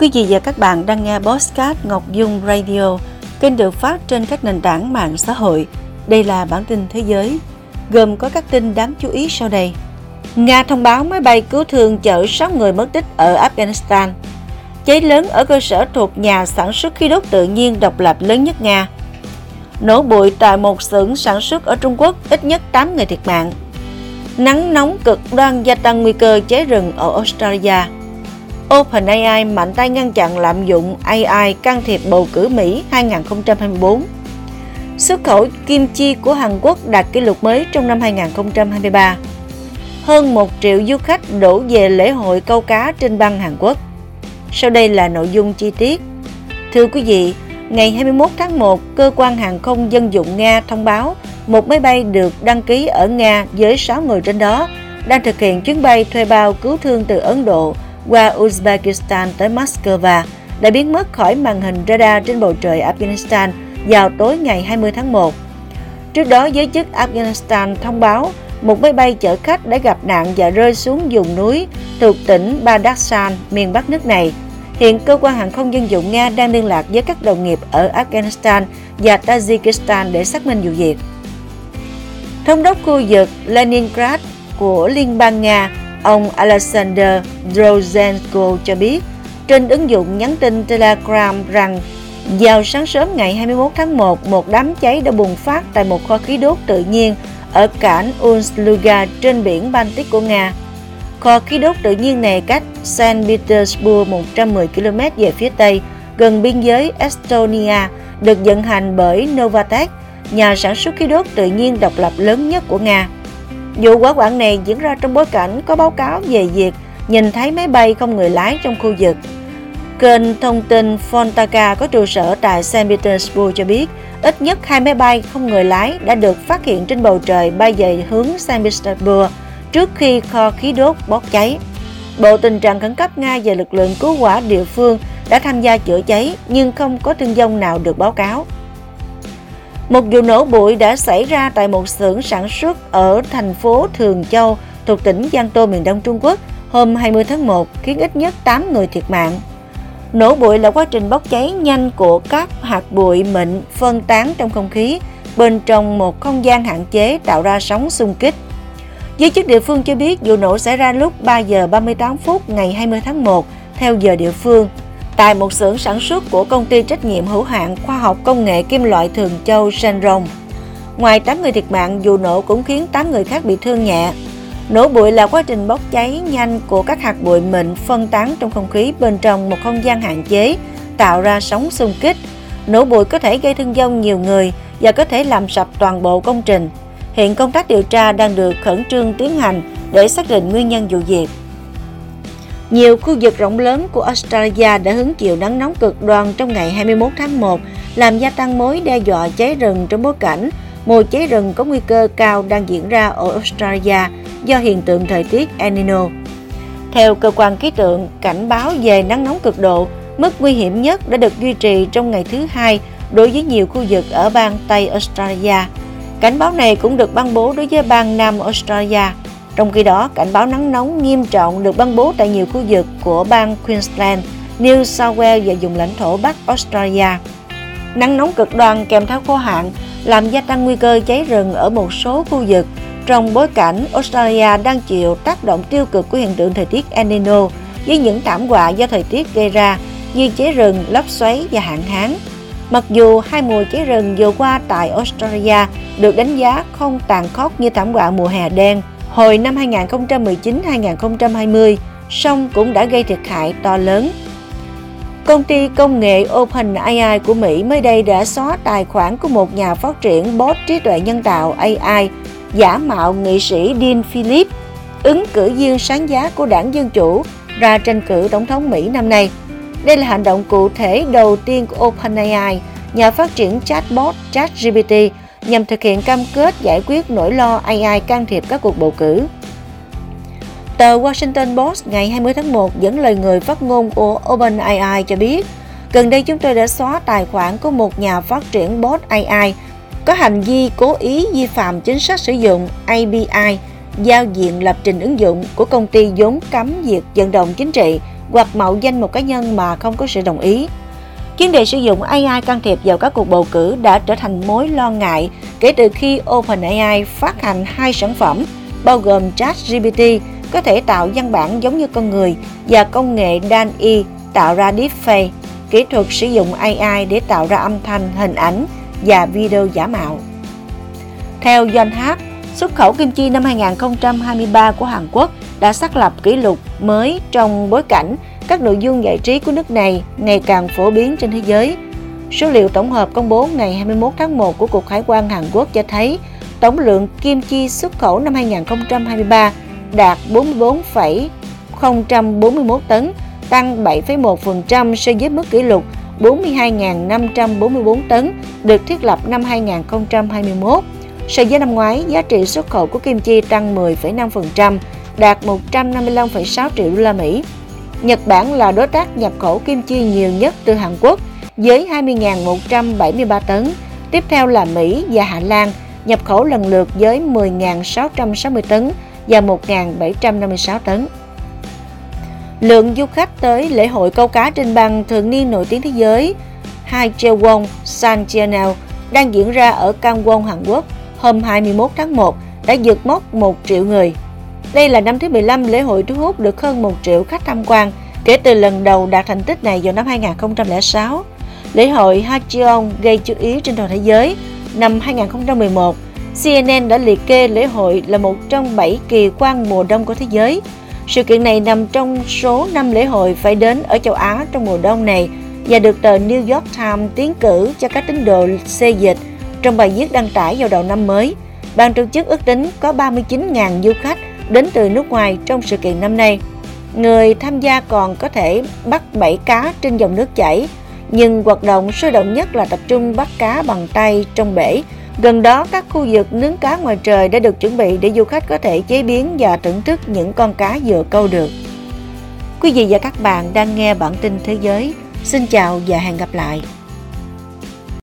Quý vị và các bạn đang nghe Postcard Ngọc Dung Radio, kênh được phát trên các nền tảng mạng xã hội. Đây là bản tin thế giới, gồm có các tin đáng chú ý sau đây. Nga thông báo máy bay cứu thương chở 6 người mất tích ở Afghanistan. Cháy lớn ở cơ sở thuộc nhà sản xuất khí đốt tự nhiên độc lập lớn nhất Nga. Nổ bụi tại một xưởng sản xuất ở Trung Quốc, ít nhất 8 người thiệt mạng. Nắng nóng cực đoan gia tăng nguy cơ cháy rừng ở Australia. OpenAI mạnh tay ngăn chặn lạm dụng AI can thiệp bầu cử Mỹ 2024. Xuất khẩu kim chi của Hàn Quốc đạt kỷ lục mới trong năm 2023. Hơn 1 triệu du khách đổ về lễ hội câu cá trên băng Hàn Quốc. Sau đây là nội dung chi tiết. Thưa quý vị, ngày 21 tháng 1, Cơ quan Hàng không Dân dụng Nga thông báo một máy bay được đăng ký ở Nga với 6 người trên đó đang thực hiện chuyến bay thuê bao cứu thương từ Ấn Độ qua Uzbekistan tới Moscow đã biến mất khỏi màn hình radar trên bầu trời Afghanistan vào tối ngày 20 tháng 1. Trước đó, giới chức Afghanistan thông báo một máy bay chở khách đã gặp nạn và rơi xuống vùng núi thuộc tỉnh Badakhshan, miền Bắc nước này. Hiện cơ quan hàng không dân dụng Nga đang liên lạc với các đồng nghiệp ở Afghanistan và Tajikistan để xác minh vụ việc. Thống đốc khu vực Leningrad của Liên bang Nga Ông Alexander Drozenko cho biết trên ứng dụng nhắn tin Telegram rằng vào sáng sớm ngày 21 tháng 1, một đám cháy đã bùng phát tại một kho khí đốt tự nhiên ở cảng Ust-Luga trên biển Baltic của Nga. Kho khí đốt tự nhiên này cách Saint Petersburg 110 km về phía tây, gần biên giới Estonia, được vận hành bởi Novatek, nhà sản xuất khí đốt tự nhiên độc lập lớn nhất của Nga. Vụ hỏa hoạn này diễn ra trong bối cảnh có báo cáo về việc nhìn thấy máy bay không người lái trong khu vực. Kênh thông tin Fontaka có trụ sở tại St. Petersburg cho biết, ít nhất hai máy bay không người lái đã được phát hiện trên bầu trời bay về hướng St. Petersburg trước khi kho khí đốt bốc cháy. Bộ tình trạng khẩn cấp Nga và lực lượng cứu hỏa địa phương đã tham gia chữa cháy nhưng không có thương vong nào được báo cáo. Một vụ nổ bụi đã xảy ra tại một xưởng sản xuất ở thành phố Thường Châu, thuộc tỉnh Giang Tô, miền Đông Trung Quốc, hôm 20 tháng 1 khiến ít nhất 8 người thiệt mạng. Nổ bụi là quá trình bốc cháy nhanh của các hạt bụi mịn phân tán trong không khí, bên trong một không gian hạn chế tạo ra sóng xung kích. Giới chức địa phương cho biết vụ nổ xảy ra lúc 3 giờ 38 phút ngày 20 tháng 1 theo giờ địa phương tại một xưởng sản xuất của công ty trách nhiệm hữu hạn khoa học công nghệ kim loại Thường Châu Senrong. Ngoài 8 người thiệt mạng, vụ nổ cũng khiến 8 người khác bị thương nhẹ. Nổ bụi là quá trình bốc cháy nhanh của các hạt bụi mịn phân tán trong không khí bên trong một không gian hạn chế, tạo ra sóng xung kích. Nổ bụi có thể gây thương vong nhiều người và có thể làm sập toàn bộ công trình. Hiện công tác điều tra đang được khẩn trương tiến hành để xác định nguyên nhân vụ việc. Nhiều khu vực rộng lớn của Australia đã hứng chịu nắng nóng cực đoan trong ngày 21 tháng 1, làm gia tăng mối đe dọa cháy rừng trong bối cảnh mùa cháy rừng có nguy cơ cao đang diễn ra ở Australia do hiện tượng thời tiết El Nino. Theo cơ quan khí tượng, cảnh báo về nắng nóng cực độ, mức nguy hiểm nhất đã được duy trì trong ngày thứ hai đối với nhiều khu vực ở bang Tây Australia. Cảnh báo này cũng được ban bố đối với bang Nam Australia. Trong khi đó, cảnh báo nắng nóng nghiêm trọng được ban bố tại nhiều khu vực của bang Queensland, New South Wales và vùng lãnh thổ Bắc Australia. Nắng nóng cực đoan kèm theo khô hạn làm gia tăng nguy cơ cháy rừng ở một số khu vực trong bối cảnh Australia đang chịu tác động tiêu cực của hiện tượng thời tiết El Nino với những thảm họa do thời tiết gây ra như cháy rừng, lốc xoáy và hạn hán. Mặc dù hai mùa cháy rừng vừa qua tại Australia được đánh giá không tàn khốc như thảm họa mùa hè đen hồi năm 2019-2020, song cũng đã gây thiệt hại to lớn. Công ty công nghệ OpenAI của Mỹ mới đây đã xóa tài khoản của một nhà phát triển bot trí tuệ nhân tạo AI giả mạo nghị sĩ Dean Philip, ứng cử viên sáng giá của đảng Dân Chủ ra tranh cử tổng thống Mỹ năm nay. Đây là hành động cụ thể đầu tiên của OpenAI, nhà phát triển chatbot ChatGPT nhằm thực hiện cam kết giải quyết nỗi lo AI can thiệp các cuộc bầu cử. Tờ Washington Post ngày 20 tháng 1 dẫn lời người phát ngôn của OpenAI cho biết, gần đây chúng tôi đã xóa tài khoản của một nhà phát triển bot AI có hành vi cố ý vi phạm chính sách sử dụng API giao diện lập trình ứng dụng của công ty vốn cấm việc vận động chính trị hoặc mạo danh một cá nhân mà không có sự đồng ý. Chuyên đề sử dụng AI can thiệp vào các cuộc bầu cử đã trở thành mối lo ngại kể từ khi OpenAI phát hành hai sản phẩm bao gồm ChatGPT có thể tạo văn bản giống như con người và công nghệ DALL-E tạo ra deepfake, kỹ thuật sử dụng AI để tạo ra âm thanh, hình ảnh và video giả mạo. Theo Doanh Hát, xuất khẩu kim chi năm 2023 của Hàn Quốc đã xác lập kỷ lục mới trong bối cảnh các nội dung giải trí của nước này ngày càng phổ biến trên thế giới. Số liệu tổng hợp công bố ngày 21 tháng 1 của Cục Hải quan Hàn Quốc cho thấy tổng lượng kim chi xuất khẩu năm 2023 đạt 44,041 tấn, tăng 7,1% so với mức kỷ lục 42.544 tấn được thiết lập năm 2021. So với năm ngoái, giá trị xuất khẩu của kim chi tăng 10,5%, đạt 155,6 triệu đô la Mỹ. Nhật Bản là đối tác nhập khẩu kim chi nhiều nhất từ Hàn Quốc với 20.173 tấn. Tiếp theo là Mỹ và Hà Lan nhập khẩu lần lượt với 10.660 tấn và 1.756 tấn. Lượng du khách tới lễ hội câu cá trên băng thường niên nổi tiếng thế giới Haejeon San Channel đang diễn ra ở Gangwon, Hàn Quốc hôm 21 tháng 1 đã vượt mốc 1 triệu người. Đây là năm thứ 15 lễ hội thu hút được hơn 1 triệu khách tham quan kể từ lần đầu đạt thành tích này vào năm 2006. Lễ hội Hacheon gây chú ý trên toàn thế giới. Năm 2011, CNN đã liệt kê lễ hội là một trong 7 kỳ quan mùa đông của thế giới. Sự kiện này nằm trong số 5 lễ hội phải đến ở châu Á trong mùa đông này và được tờ New York Times tiến cử cho các tín đồ xê dịch trong bài viết đăng tải vào đầu năm mới. Ban tổ chức ước tính có 39.000 du khách đến từ nước ngoài trong sự kiện năm nay. Người tham gia còn có thể bắt bẫy cá trên dòng nước chảy, nhưng hoạt động sôi động nhất là tập trung bắt cá bằng tay trong bể. Gần đó, các khu vực nướng cá ngoài trời đã được chuẩn bị để du khách có thể chế biến và thưởng thức những con cá vừa câu được. Quý vị và các bạn đang nghe bản tin thế giới. Xin chào và hẹn gặp lại.